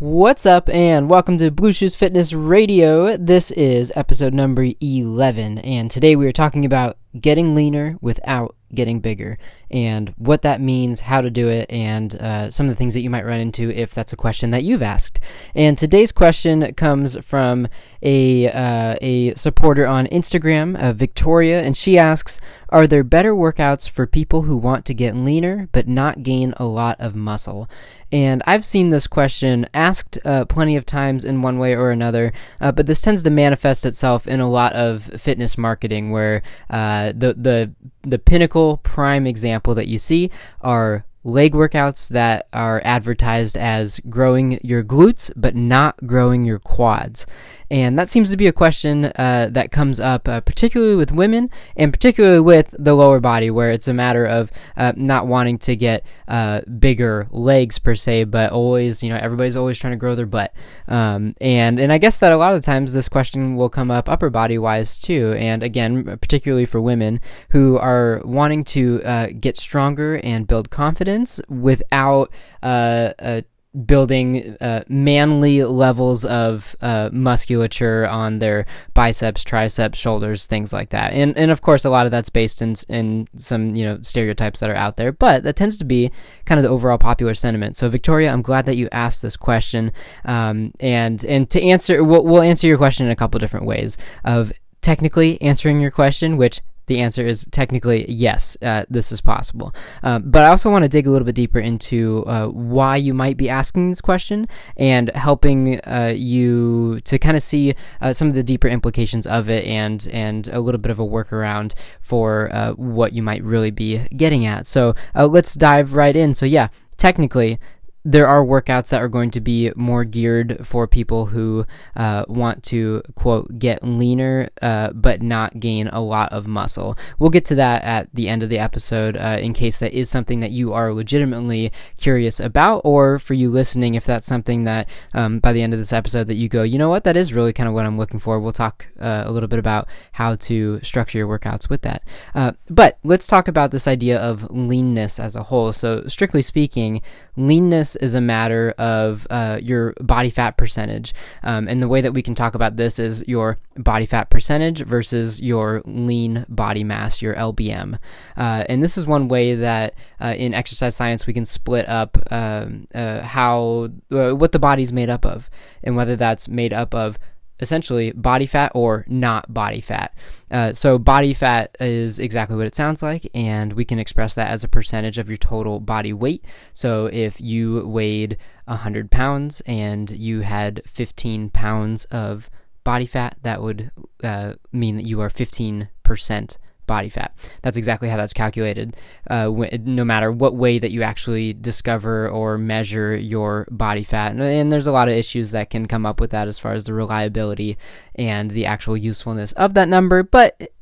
What's up, and welcome to Blue Shoes Fitness Radio. This is episode number 11, and today we are talking about getting leaner without getting bigger and what that means, how to do it, and uh, some of the things that you might run into if that's a question that you've asked. And today's question comes from a uh, a supporter on Instagram, uh, Victoria, and she asks, "Are there better workouts for people who want to get leaner but not gain a lot of muscle?" And I've seen this question asked uh, plenty of times in one way or another, uh, but this tends to manifest itself in a lot of fitness marketing where uh, the the the pinnacle prime example that you see are leg workouts that are advertised as growing your glutes but not growing your quads. And that seems to be a question uh, that comes up uh, particularly with women and particularly with the lower body, where it's a matter of uh, not wanting to get uh, bigger legs per se, but always, you know, everybody's always trying to grow their butt. Um, and, and I guess that a lot of times this question will come up upper body wise too. And again, particularly for women who are wanting to uh, get stronger and build confidence without uh, building uh, manly levels of uh, musculature on their biceps, triceps, shoulders, things like that. And and of course, a lot of that's based in in some you know stereotypes that are out there, but that tends to be kind of the overall popular sentiment. So Victoria, I'm glad that you asked this question. Um, and and to answer, we'll, we'll answer your question in a couple different ways of technically answering your question, which the answer is technically yes, uh, this is possible. Um, but I also want to dig a little bit deeper into uh, why you might be asking this question and helping uh, you to kind of see uh, some of the deeper implications of it and and a little bit of a workaround for uh, what you might really be getting at. So uh, let's dive right in. So yeah, technically there are workouts that are going to be more geared for people who uh, want to quote get leaner uh, but not gain a lot of muscle. We'll get to that at the end of the episode uh, in case that is something that you are legitimately curious about or for you listening if that's something that um, by the end of this episode that you go you know what? That is really kind of what i'm looking for. We'll talk uh, a little bit about how to structure your workouts with that. Uh, but let's talk about this idea of leanness as a whole. So strictly speaking leanness is a matter of uh, your body fat percentage. Um, and the way that we can talk about this is your body fat percentage versus your lean body mass, your LBM. Uh, and this is one way that uh, in exercise science we can split up um, uh, how uh, what the body's made up of, and whether that's made up of essentially body fat or not body fat. Uh, so, body fat is exactly what it sounds like, and we can express that as a percentage of your total body weight. So, if you weighed 100 pounds and you had 15 pounds of body fat, that would uh, mean that you are 15% body fat. That's exactly how that's calculated, uh, no matter what way that you actually discover or measure your body fat. And, and, there's a lot of issues that can come up with that as far as the reliability and the actual usefulness of that number. But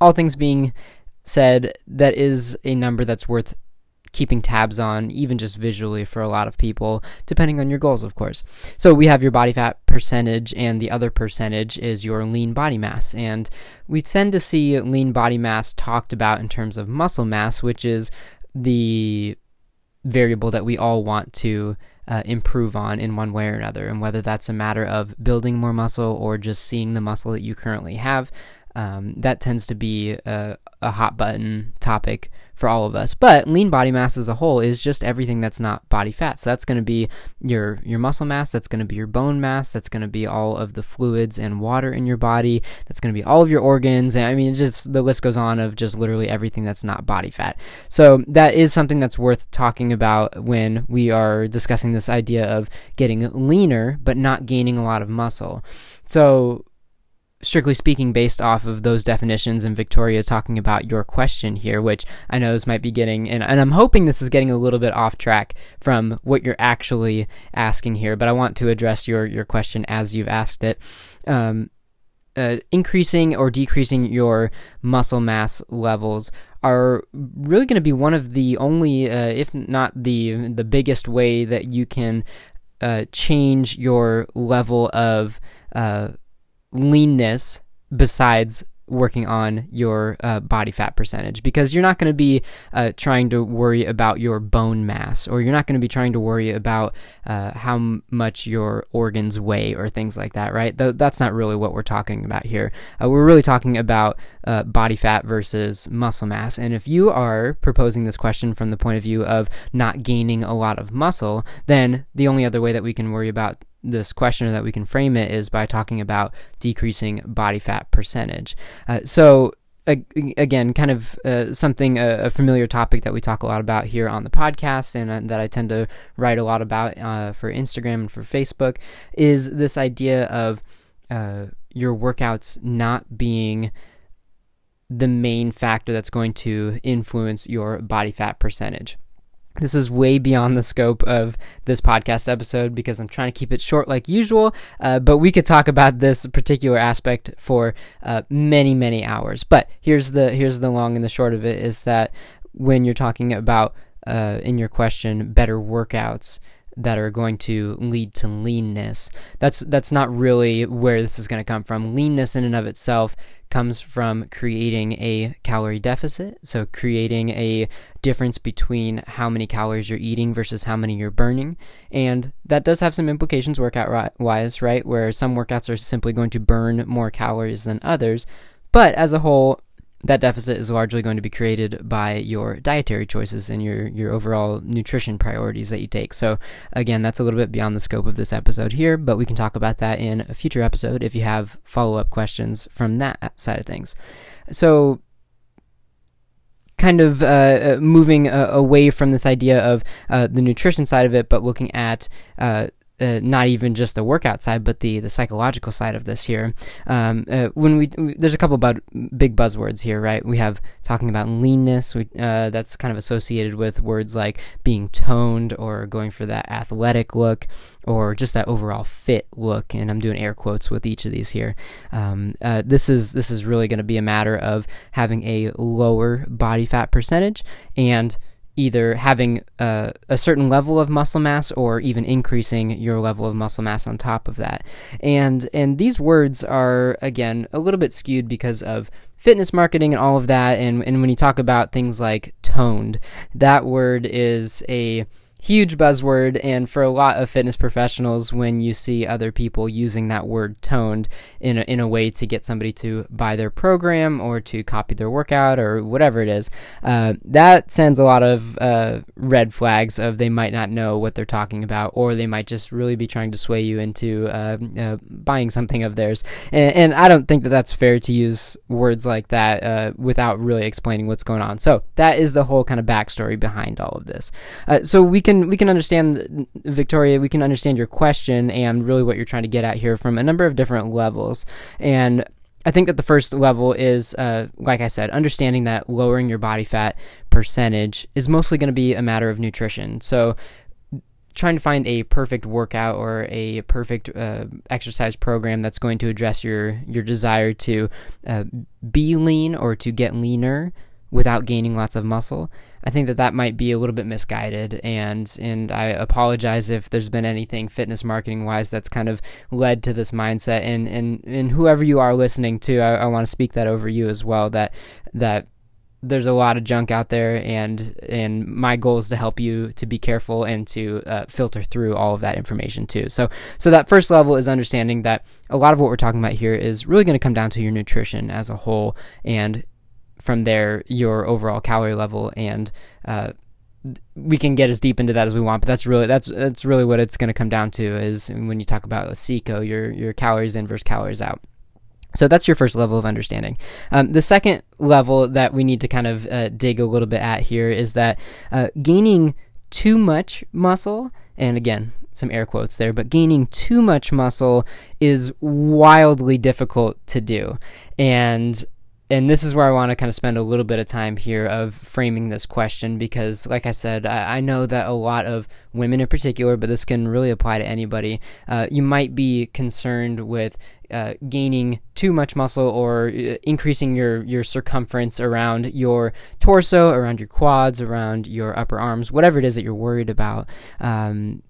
all things being said, that is a number that's worth keeping tabs on, even just visually for a lot of people, depending on your goals, of course. So we have your body fat percentage, and the other percentage is your lean body mass. And we tend to see lean body mass talked about in terms of muscle mass, which is the variable that we all want to uh, improve on in one way or another. And whether that's a matter of building more muscle or just seeing the muscle that you currently have, um, that tends to be a, a hot button topic for all of us. But lean body mass as a whole is just everything that's not body fat. So that's going to be your your muscle mass, that's going to be your bone mass, that's going to be all of the fluids and water in your body, that's going to be all of your organs, and I mean just the list goes on of just literally everything that's not body fat. So that is something that's worth talking about when we are discussing this idea of getting leaner but not gaining a lot of muscle. So strictly speaking, based off of those definitions and Victoria talking about your question here, which I know this might be getting, and, and I'm hoping this is getting a little bit off track from what you're actually asking here, but I want to address your, your question as you've asked it. Um, uh, increasing or decreasing your muscle mass levels are really going to be one of the only, uh, if not the the biggest way that you can uh, change your level of uh, leanness besides working on your uh, body fat percentage because you're not going to be uh, trying to worry about your bone mass or you're not going to be trying to worry about uh, how m- much your organs weigh or things like that, right? Th- that's not really what we're talking about here. Uh, we're really talking about uh, body fat versus muscle mass. And if you are proposing this question from the point of view of not gaining a lot of muscle, then the only other way that we can worry about this question or that we can frame it is by talking about decreasing body fat percentage. Uh, so again, kind of uh, something uh, a familiar topic that we talk a lot about here on the podcast, and uh, that I tend to write a lot about uh, for Instagram and for Facebook, is this idea of uh, your workouts not being the main factor that's going to influence your body fat percentage. This is way beyond the scope of this podcast episode because I'm trying to keep it short like usual, uh, but we could talk about this particular aspect for uh, many, many hours. But here's the here's the long and the short of it is that when you're talking about uh, in your question better workouts, that are going to lead to leanness. That's that's not really where this is going to come from. Leanness in and of itself comes from creating a calorie deficit, so creating a difference between how many calories you're eating versus how many you're burning. And that does have some implications workout wise, right? Where some workouts are simply going to burn more calories than others. But as a whole, that deficit is largely going to be created by your dietary choices and your, your overall nutrition priorities that you take. So, again, that's a little bit beyond the scope of this episode here, but we can talk about that in a future episode if you have follow up questions from that side of things. So, kind of uh, uh moving uh, away from this idea of uh, the nutrition side of it, but looking at uh, not even just the workout side, but the the psychological side of this here. Um, uh, when we, we, there's a couple about big buzzwords here, right? We have talking about leanness. We, uh, that's kind of associated with words like being toned or going for that athletic look or just that overall fit look. And I'm doing air quotes with each of these here. Um, uh, this is this is really going to be a matter of having a lower body fat percentage and either having a, certain level of muscle mass or even increasing your level of muscle mass on top of that. And and these words are again a little bit skewed because of fitness marketing and all of that and and when you talk about things like toned, that word is a huge buzzword and for a lot of fitness professionals when you see other people using that word toned in a, in a way to get somebody to buy their program or to copy their workout or whatever it is uh, that sends a lot of uh, red flags of they might not know what they're talking about or they might just really be trying to sway you into uh, uh buying something of theirs. And, and, I don't think that that's fair to use words like that uh, without really explaining what's going on. So that is the whole kind of backstory behind all of this. Uh, so we can we can understand Victoria. We can understand your question and really what you're trying to get at here from a number of different levels. And I think that the first level is, uh, like I said, understanding that lowering your body fat percentage is mostly going to be a matter of nutrition. So trying to find a perfect workout or a perfect uh, exercise program that's going to address your your desire to uh, be lean or to get leaner without gaining lots of muscle. I think that that might be a little bit misguided, and and I apologize if there's been anything fitness marketing wise that's kind of led to this mindset. And and and whoever you are listening to, I, I want to speak that over you as well. That that there's a lot of junk out there and and my goal is to help you to be careful and to uh, filter through all of that information too so so that first level is understanding that a lot of what we're talking about here is really going to come down to your nutrition as a whole and from there your overall calorie level and uh, we can get as deep into that as we want, but that's really that's that's really what it's going to come down to is when you talk about a CICO, your your calories in versus calories out. So that's your first level of understanding. Um, the second level that we need to kind of uh, dig a little bit at here is that uh, gaining too much muscle, and again, some air quotes there, but gaining too much muscle is wildly difficult to do. And and this is where I want to kind of spend a little bit of time here of framing this question because, like I said, I, I know that a lot of women in particular, but this can really apply to anybody, uh, you might be concerned with uh, gaining too much muscle or uh, increasing your, your circumference around your torso, around your quads, around your upper arms, whatever it is that you're worried about. Um,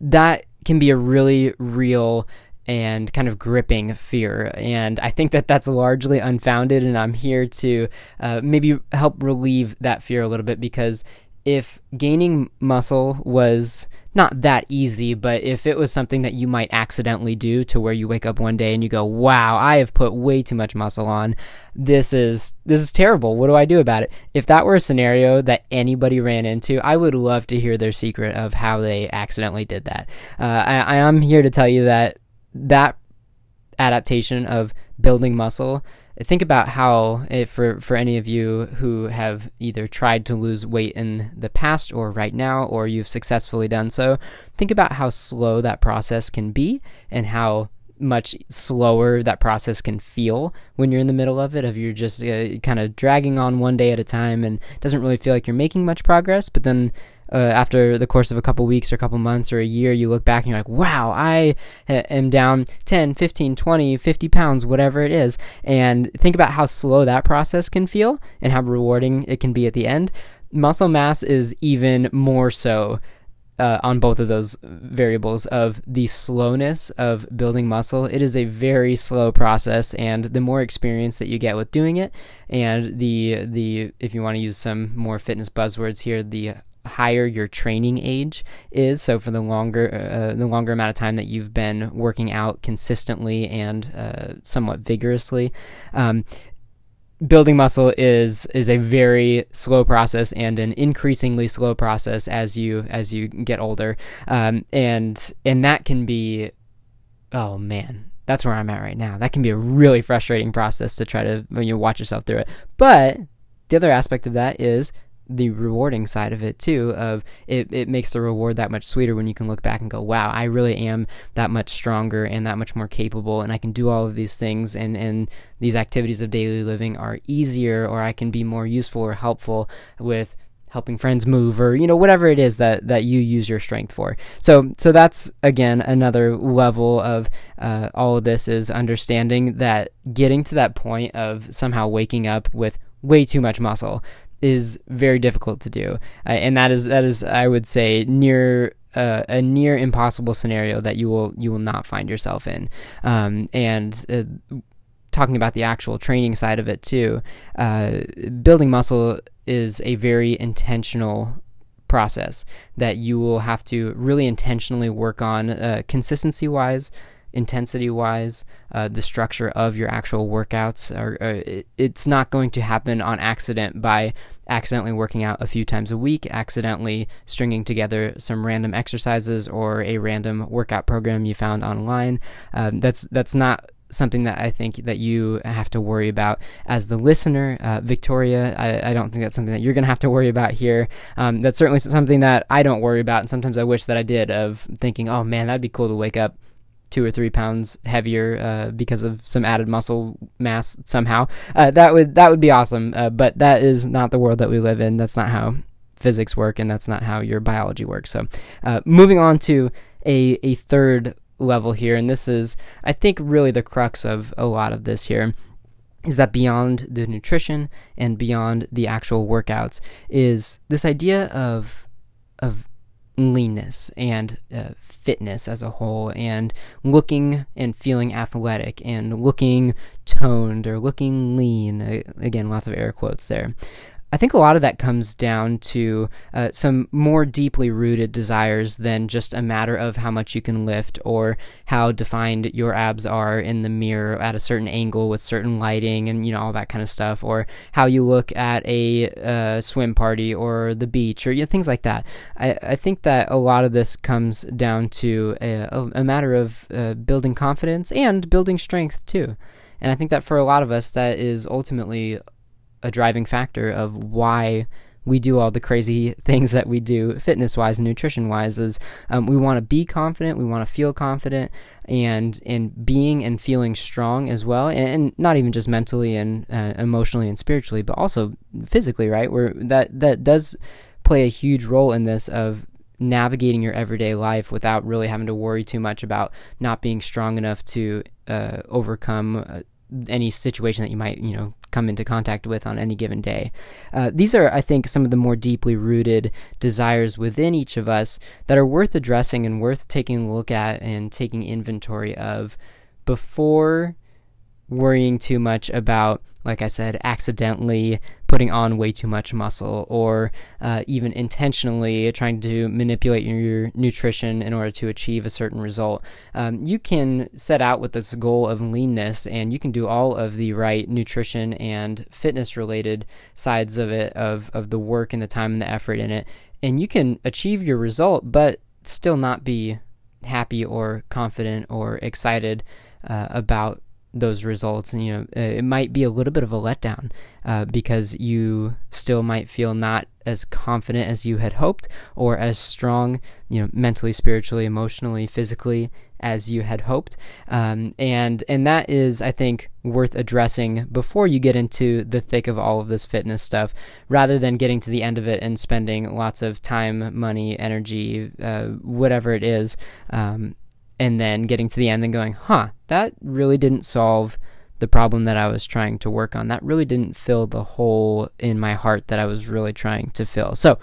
that can be a really real and kind of gripping fear. And I think that that's largely unfounded, and I'm here to uh, maybe help relieve that fear a little bit because if gaining muscle was not that easy, but if it was something that you might accidentally do to where you wake up one day and you go, "Wow, I have put way too much muscle on. This is this is terrible. What do I do about it?" If that were a scenario that anybody ran into, I would love to hear their secret of how they accidentally did that. Uh, I, I am here to tell you that that adaptation of building muscle think about how for for any of you who have either tried to lose weight in the past or right now or you've successfully done so think about how slow that process can be and how much slower that process can feel when you're in the middle of it of you're just uh, kind of dragging on one day at a time and doesn't really feel like you're making much progress but then uh, after the course of a couple weeks or a couple months or a year, you look back and you're like, wow, I am down 10, 15, 20, 50 pounds, whatever it is. And think about how slow that process can feel and how rewarding it can be at the end. Muscle mass is even more so. Uh, on both of those variables of the slowness of building muscle. It is a very slow process, and the more experience that you get with doing it, and the the if you want to use some more fitness buzzwords here, the higher your training age is. So for the longer uh, the longer amount of time that you've been working out consistently and uh, somewhat vigorously. Um, building muscle is is a very slow process and an increasingly slow process as you as you get older um, and and that can be oh man that's where i'm at right now that can be a really frustrating process to try to when you watch yourself through it but the other aspect of that is the rewarding side of it too of it, it makes the reward that much sweeter when you can look back and go wow i really am that much stronger and that much more capable and i can do all of these things and and these activities of daily living are easier or i can be more useful or helpful with helping friends move or you know whatever it is that that you use your strength for. So so that's again another level of uh, all of this is understanding that getting to that point of somehow waking up with way too much muscle is very difficult to do, uh, and that is that is I would say near uh, a near impossible scenario that you will you will not find yourself in. Um, and uh, talking about the actual training side of it too, uh, building muscle is a very intentional process that you will have to really intentionally work on uh, consistency wise intensity wise, uh, the structure of your actual workouts. Are, uh, it, it's not going to happen on accident by accidentally working out a few times a week, accidentally stringing together some random exercises or a random workout program you found online. Um, that's that's not something that I think that you have to worry about as the listener. Uh, Victoria, I, I, don't think that's something that you're going to have to worry about here. Um, that's certainly something that I don't worry about, and sometimes I wish that I did. Of thinking, oh man, that'd be cool to wake up two or three pounds heavier uh, because of some added muscle mass somehow. Uh, that would that would be awesome. Uh, but that is not the world that we live in. That's not how physics work, and that's not how your biology works. So, uh, moving on to a a third level here, and this is I think really the crux of a lot of this here. Is that beyond the nutrition and beyond the actual workouts is this idea of of leanness and uh, fitness as a whole and looking and feeling athletic and looking toned or looking lean. Uh, again, lots of air quotes there. I think a lot of that comes down to uh, some more deeply rooted desires than just a matter of how much you can lift or how defined your abs are in the mirror at a certain angle with certain lighting and you know all that kind of stuff, or how you look at a uh, swim party or the beach or you know, things like that. I, I think that a lot of this comes down to a, a matter of uh, building confidence and building strength too. And I think that for a lot of us, that is ultimately a driving factor of why we do all the crazy things that we do fitness wise and nutrition wise is um, we want to be confident we want to feel confident and in being and feeling strong as well and, and not even just mentally and uh, emotionally and spiritually but also physically right? Where that that does play a huge role in this of navigating your everyday life without really having to worry too much about not being strong enough to uh, overcome uh, any situation that you might you know come into contact with on any given day. Uh, these are, I think, some of the more deeply rooted desires within each of us that are worth addressing and worth taking a look at and taking inventory of before worrying too much about, like I said, accidentally putting on way too much muscle or uh, even intentionally trying to manipulate your nutrition in order to achieve a certain result. Um, you can set out with this goal of leanness and you can do all of the right nutrition and fitness related sides of it, of, of the work and the time and the effort in it. And you can achieve your result, but still not be happy or confident or excited uh, about those results and you know it might be a little bit of a letdown uh, because you still might feel not as confident as you had hoped or as strong you know mentally spiritually emotionally physically as you had hoped. Um, and and that is i think worth addressing before you get into the thick of all of this fitness stuff rather than getting to the end of it and spending lots of time money energy uh, whatever it is um, and then getting to the end and going, huh, that really didn't solve the problem that I was trying to work on. That really didn't fill the hole in my heart that I was really trying to fill. So,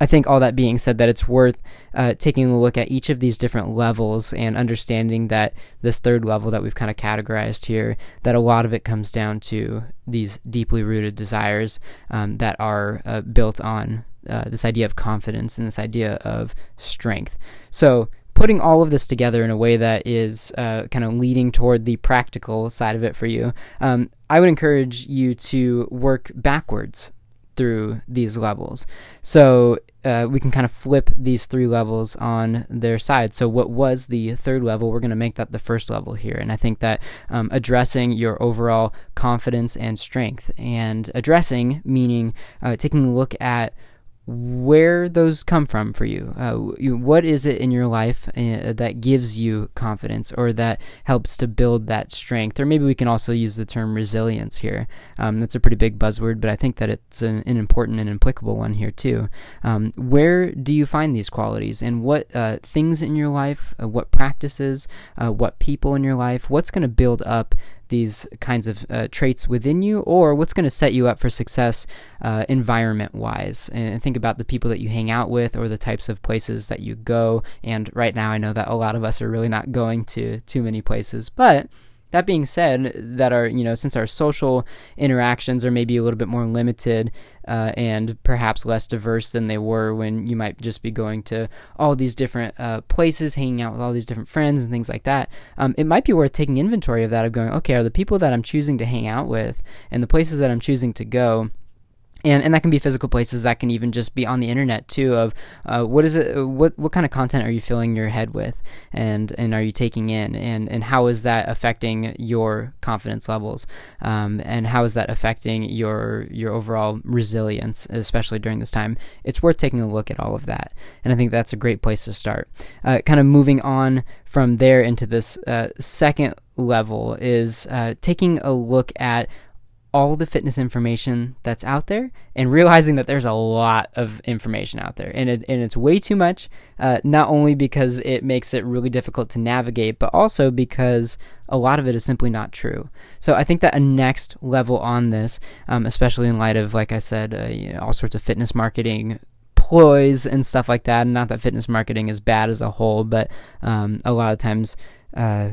I think all that being said, that it's worth uh, taking a look at each of these different levels and understanding that this third level that we've kind of categorized here, that a lot of it comes down to these deeply rooted desires um, that are uh, built on uh, this idea of confidence and this idea of strength. So, putting all of this together in a way that is uh, kind of leading toward the practical side of it for you, um, I would encourage you to work backwards through these levels. So uh, we can kind of flip these three levels on their side. So what was the third level, we're going to make that the first level here. And I think that um, addressing your overall confidence and strength, and addressing meaning uh, taking a look at where those come from for you. Uh, you what is it in your life uh, that gives you confidence or that helps to build that strength? Or maybe we can also use the term resilience here. Um, that's a pretty big buzzword, but I think that it's an, an important and applicable one here too. Um, where do you find these qualities and what uh, things in your life, uh, what practices, uh, what people in your life, what's going to build up these kinds of uh, traits within you or what's going to set you up for success uh, environment wise. And think about the people that you hang out with or the types of places that you go. And right now, I know that a lot of us are really not going to too many places, but that being said, that are you know since our social interactions are maybe a little bit more limited uh, and perhaps less diverse than they were when you might just be going to all these different uh, places, hanging out with all these different friends and things like that. Um, it might be worth taking inventory of that of going, okay, are the people that I'm choosing to hang out with and the places that I'm choosing to go and and that can be physical places that can even just be on the internet too of uh, what is it what what kind of content are you filling your head with and and are you taking in and and how is that affecting your confidence levels um, and how is that affecting your your overall resilience especially during this time? It's worth taking a look at all of that. And I think that's a great place to start. Uh, kind of moving on from there into this uh, second level is uh, taking a look at all the fitness information that's out there and realizing that there's a lot of information out there. And, it, and it's way too much uh, not only because it makes it really difficult to navigate but also because a lot of it is simply not true. So i think that a next level on this um, especially in light of like i said uh, you know, all sorts of fitness marketing ploys and stuff like that and not that fitness marketing is bad as a whole but um, a lot of times uh,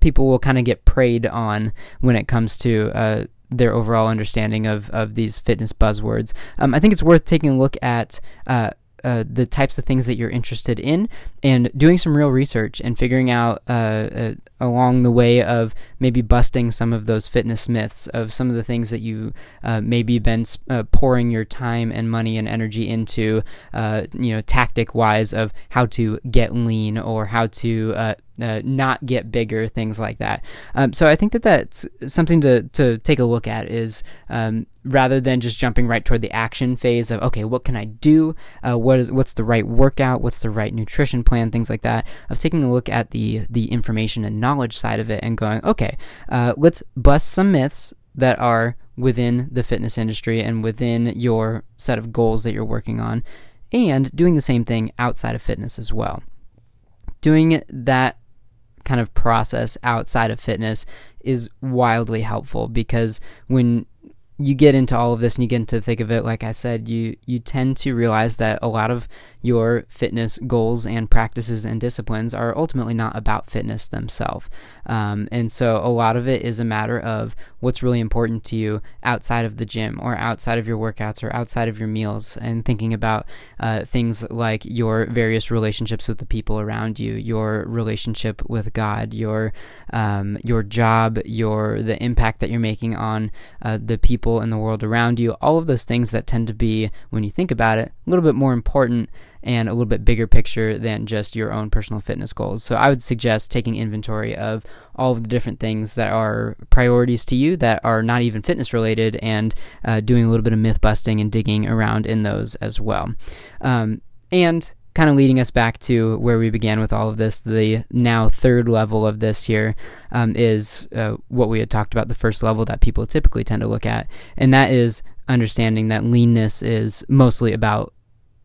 people will kind of get preyed on when it comes to uh, their overall understanding of, of these fitness buzzwords. Um, I think it's worth taking a look at uh, uh, the types of things that you're interested in and doing some real research and figuring out uh, uh, along the way of maybe busting some of those fitness myths of some of the things that you uh, maybe been uh, pouring your time and money and energy into uh, you know tactic wise of how to get lean or how to uh, not get bigger, things like that. Um, so I think that that's something to, to take a look at is um, rather than just jumping right toward the action phase of okay, what can I do? what is what's the right workout? What's the right nutrition plan, things like that, of taking a look at the the information and knowledge side of it and going, okay, uh, let's bust some myths that are within the fitness industry and within your set of goals that you're working on, and doing the same thing outside of fitness as well. Doing that kind of process outside of fitness is wildly helpful because when you get into all of this and you get into the thick of it, like I said, you you tend to realize that a lot of your fitness goals and practices and disciplines are ultimately not about fitness themselves. Um, and so a lot of it is a matter of what's really important to you outside of the gym or outside of your workouts or outside of your meals, and thinking about uh, things like your various relationships with the people around you, your relationship with God, your um, your job, your the impact that you're making on uh, the people in the world around you. All of those things that tend to be, when you think about it, a little bit more important and a little bit bigger picture than just your own personal fitness goals. So I would suggest taking inventory of all of the different things that are priorities to you that are not even fitness related and uh, doing a little bit of myth busting and digging around in those as well. Um, and kind of leading us back to where we began with all of this, the now third level of this here um, is uh, what we had talked about, the first level that people typically tend to look at, and that is understanding that leanness is mostly about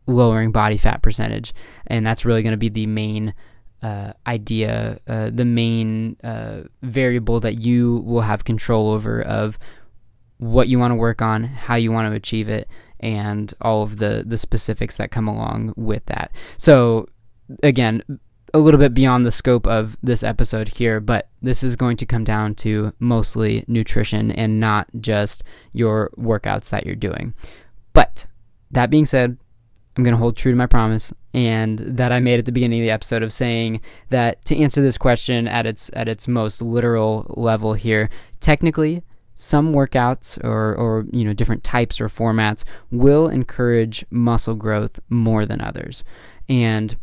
lowering body fat percentage, and that's really going to be the main uh, idea, uh, the main uh, variable that you will have control over of what you want to work on, how you want to achieve it, and all of the the specifics that come along with that. So again, a little bit beyond the scope of this episode here, but this is going to come down to mostly nutrition and not just your workouts that you're doing. But that being said, I'm going to hold true to my promise and that I made at the beginning of the episode of saying that to answer this question at its at its most literal level here, technically some workouts or, or you know different types or formats will encourage muscle growth more than others. And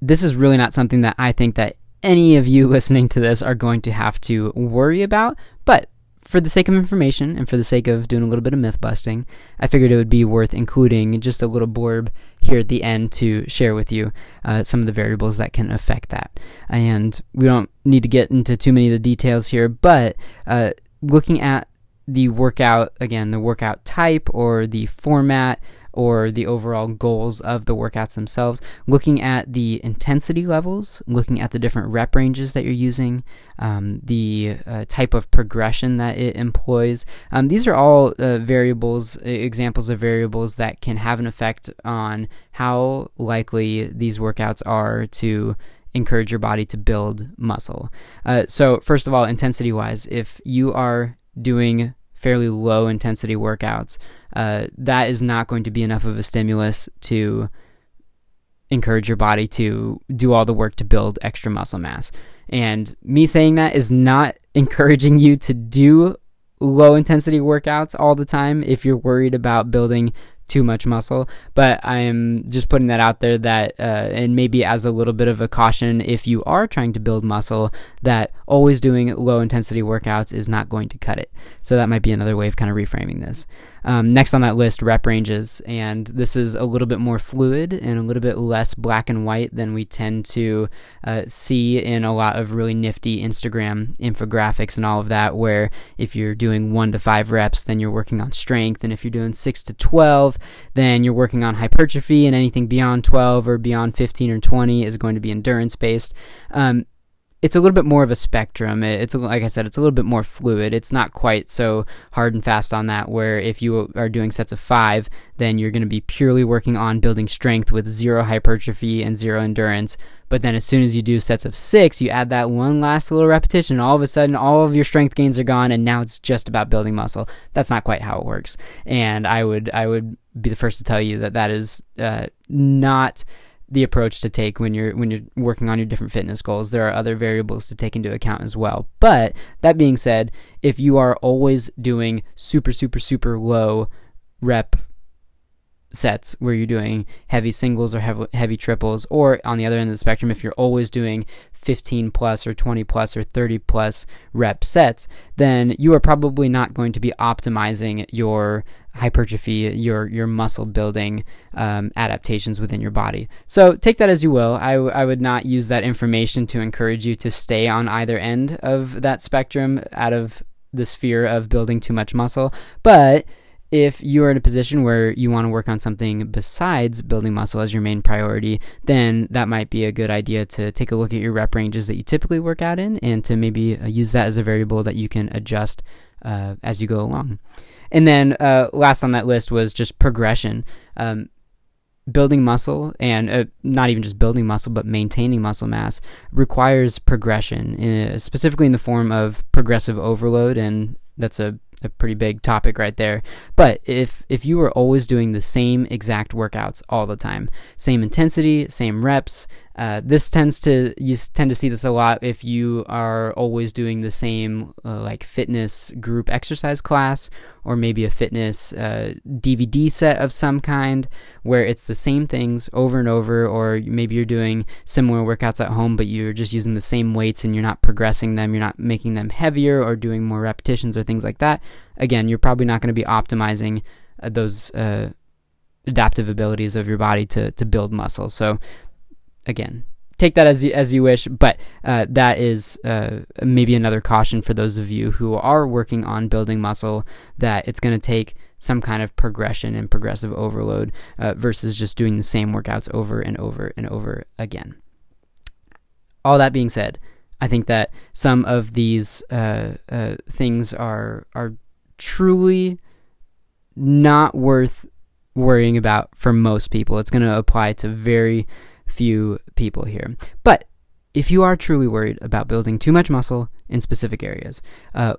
this is really not something that I think that any of you listening to this are going to have to worry about, but for the sake of information and for the sake of doing a little bit of myth busting, I figured it would be worth including just a little blurb here at the end to share with you uh, some of the variables that can affect that. And we don't need to get into too many of the details here, but uh, looking at the workout, again, the workout type or the format, or the overall goals of the workouts themselves, looking at the intensity levels, looking at the different rep ranges that you're using, um, the uh, type of progression that it employs. Um, these are all uh, variables, examples of variables that can have an effect on how likely these workouts are to encourage your body to build muscle. Uh, so, first of all, intensity wise, if you are doing fairly low intensity workouts, uh, that is not going to be enough of a stimulus to encourage your body to do all the work to build extra muscle mass. And me saying that is not encouraging you to do low intensity workouts all the time if you're worried about building too much muscle. But I'm just putting that out there that, uh, and maybe as a little bit of a caution, if you are trying to build muscle, that always doing low intensity workouts is not going to cut it. So that might be another way of kind of reframing this. Um, next on that list, rep ranges, and this is a little bit more fluid and a little bit less black and white than we tend to uh, see in a lot of really nifty Instagram infographics and all of that. Where if you're doing one to five reps, then you're working on strength, and if you're doing six to twelve, then you're working on hypertrophy, and anything beyond 12 or beyond 15 or 20 is going to be endurance based. Um, it's a little bit more of a spectrum. It's like I said, it's a little bit more fluid. It's not quite so hard and fast on that. Where if you are doing sets of five, then you're going to be purely working on building strength with zero hypertrophy and zero endurance. But then as soon as you do sets of six, you add that one last little repetition. All of a sudden, all of your strength gains are gone, and now it's just about building muscle. That's not quite how it works. And I would I would be the first to tell you that that is uh, not the approach to take when you're when you're working on your different fitness goals. There are other variables to take into account as well. But that being said, if you are always doing super super super low rep sets where you're doing heavy singles or heavy, heavy triples or on the other end of the spectrum if you're always doing 15 plus or 20 plus or 30 plus rep sets then you are probably not going to be optimizing your hypertrophy, your your muscle building um, adaptations within your body. So take that as you will. I, w- I would not use that information to encourage you to stay on either end of that spectrum out of the sphere of building too much muscle. But if you are in a position where you want to work on something besides building muscle as your main priority, then that might be a good idea to take a look at your rep ranges that you typically work out in and to maybe uh, use that as a variable that you can adjust uh, as you go along. And then uh, last on that list was just progression. Um, building muscle and uh, not even just building muscle but maintaining muscle mass requires progression uh, specifically in the form of progressive overload and that's a a pretty big topic right there. But if if you are always doing the same exact workouts all the time, same intensity, same reps, uh, this tends to you tend to see this a lot if you are always doing the same uh, like fitness group exercise class or maybe a fitness uh, DVD set of some kind where it's the same things over and over or maybe you're doing similar workouts at home but you're just using the same weights and you're not progressing them you're not making them heavier or doing more repetitions or things like that. Again you're probably not going to be optimizing uh, those uh, adaptive abilities of your body to to build muscle. So again, take that as you, as you wish, but uh, that is uh, maybe another caution for those of you who are working on building muscle that it's going to take some kind of progression and progressive overload uh, versus just doing the same workouts over and over and over again. All that being said, I think that some of these uh, uh, things are are truly not worth worrying about for most people. It's going to apply to very few people here. But if you are truly worried about building too much muscle in specific areas, uh,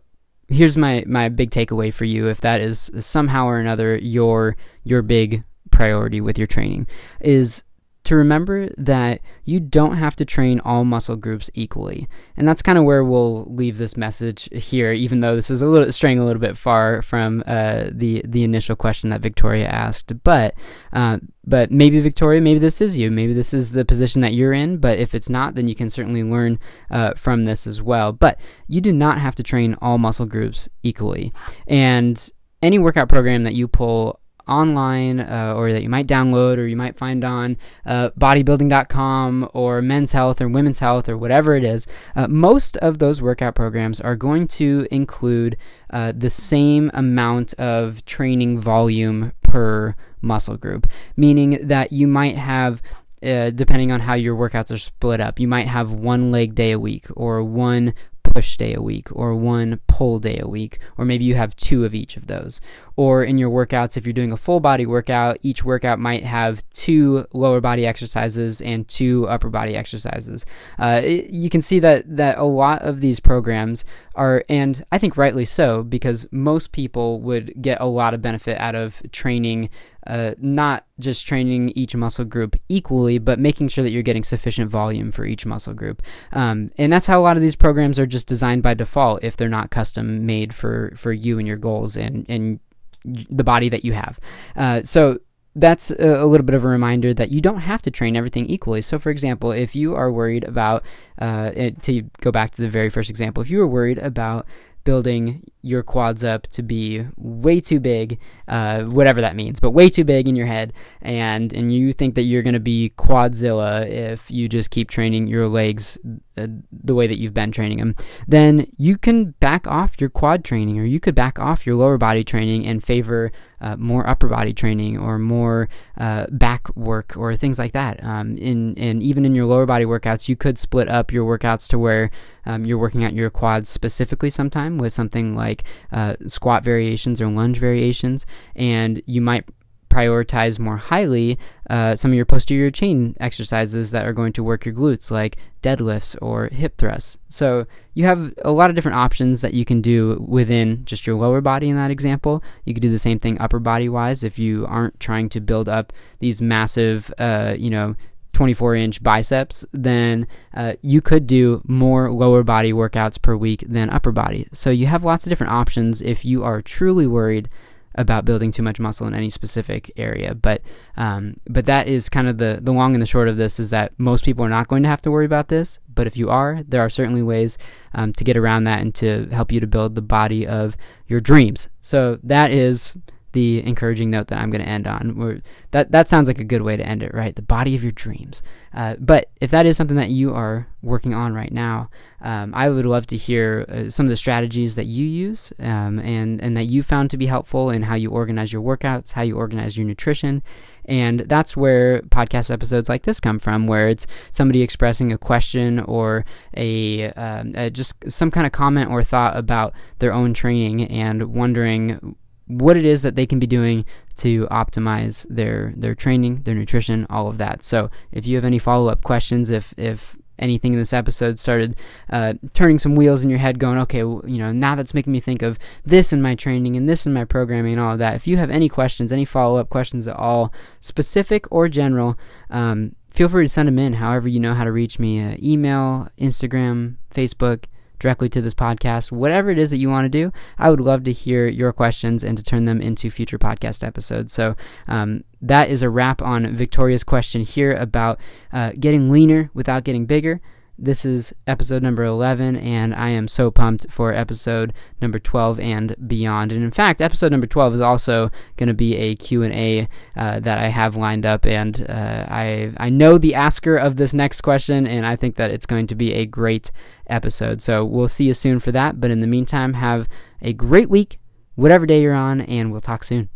here's my, my big takeaway for you if that is somehow or another your your big priority with your training is to remember that you don't have to train all muscle groups equally. And that's kind of where we'll leave this message here, even though this is a little straying a little bit far from uh, the the initial question that Victoria asked. But uh, but maybe Victoria, maybe this is you, maybe this is the position that you're in. But if it's not, then you can certainly learn uh, from this as well. But you do not have to train all muscle groups equally, and any workout program that you pull online uh, or that you might download or you might find on uh, bodybuilding.com or men's health or women's health or whatever it is, uh, most of those workout programs are going to include uh, the same amount of training volume per muscle group, meaning that you might have uh, depending on how your workouts are split up. You might have one leg day a week or one push day a week or one pull day a week, or maybe you have two of each of those. Or in your workouts, if you're doing a full body workout, each workout might have two lower body exercises and two upper body exercises. Uh, it, you can see that, that a lot of these programs are, and I think rightly so, because most people would get a lot of benefit out of training uh, not just training each muscle group equally, but making sure that you're getting sufficient volume for each muscle group. Um, and that's how a lot of these programs are just designed by default if they're not custom made for, for you and your goals and, and the body that you have. Uh, so that's a, little bit of a reminder that you don't have to train everything equally. So, for example, if you are worried about, uh, to go back to the very first example, if you are worried about building your quads up to be way too big, uh, whatever that means, but way too big in your head, and and you think that you're going to be quadzilla if you just keep training your legs uh, the way that you've been training them, then you can back off your quad training, or you could back off your lower body training and favor uh, more upper body training or more uh, back work or things like that. Um, in and even in your lower body workouts, you could split up your workouts to where um, you're working out your quads specifically sometime with something like uh, squat variations or lunge variations, and you might prioritize more highly uh, some of your posterior chain exercises that are going to work your glutes, like deadlifts or hip thrusts. So you have a lot of different options that you can do within just your lower body in that example. You could do the same thing upper body wise if you aren't trying to build up these massive, uh, you know, 24 inch biceps, then uh, you could do more lower body workouts per week than upper body. So you have lots of different options if you are truly worried about building too much muscle in any specific area. But um, but that is kind of the the long and the short of this is that most people are not going to have to worry about this. But if you are, there are certainly ways um, to get around that and to help you to build the body of your dreams. So that is the encouraging note that I'm going to end on. that that sounds like a good way to end it, right? The body of your dreams. Uh, but if that is something that you are working on right now, um, I would love to hear uh, some of the strategies that you use um, and and that you found to be helpful in how you organize your workouts, how you organize your nutrition. And that's where podcast episodes like this come from, where it's somebody expressing a question or a, um, a just some kind of comment or thought about their own training and wondering what it is that they can be doing to optimize their their training, their nutrition, all of that. So if you have any follow up questions, if if anything in this episode started uh, turning some wheels in your head, going, okay, well, you know, now that's making me think of this in my training and this in my programming and all of that. If you have any questions, any follow up questions at all, specific or general, um, feel free to send them in however you know how to reach me uh, email, Instagram, Facebook directly to this podcast, whatever it is that you want to do, I would love to hear your questions and to turn them into future podcast episodes. So um, that is a wrap on Victoria's question here about uh, getting leaner without getting bigger. This is episode number 11, and I am so pumped for episode number 12 and beyond. And in fact, episode number 12 is also going to be a Q&A uh, that I have lined up, and uh, I, I know the asker of this next question, and I think that it's going to be a great episode. So we'll see you soon for that. But in the meantime, have a great week, whatever day you're on, and we'll talk soon.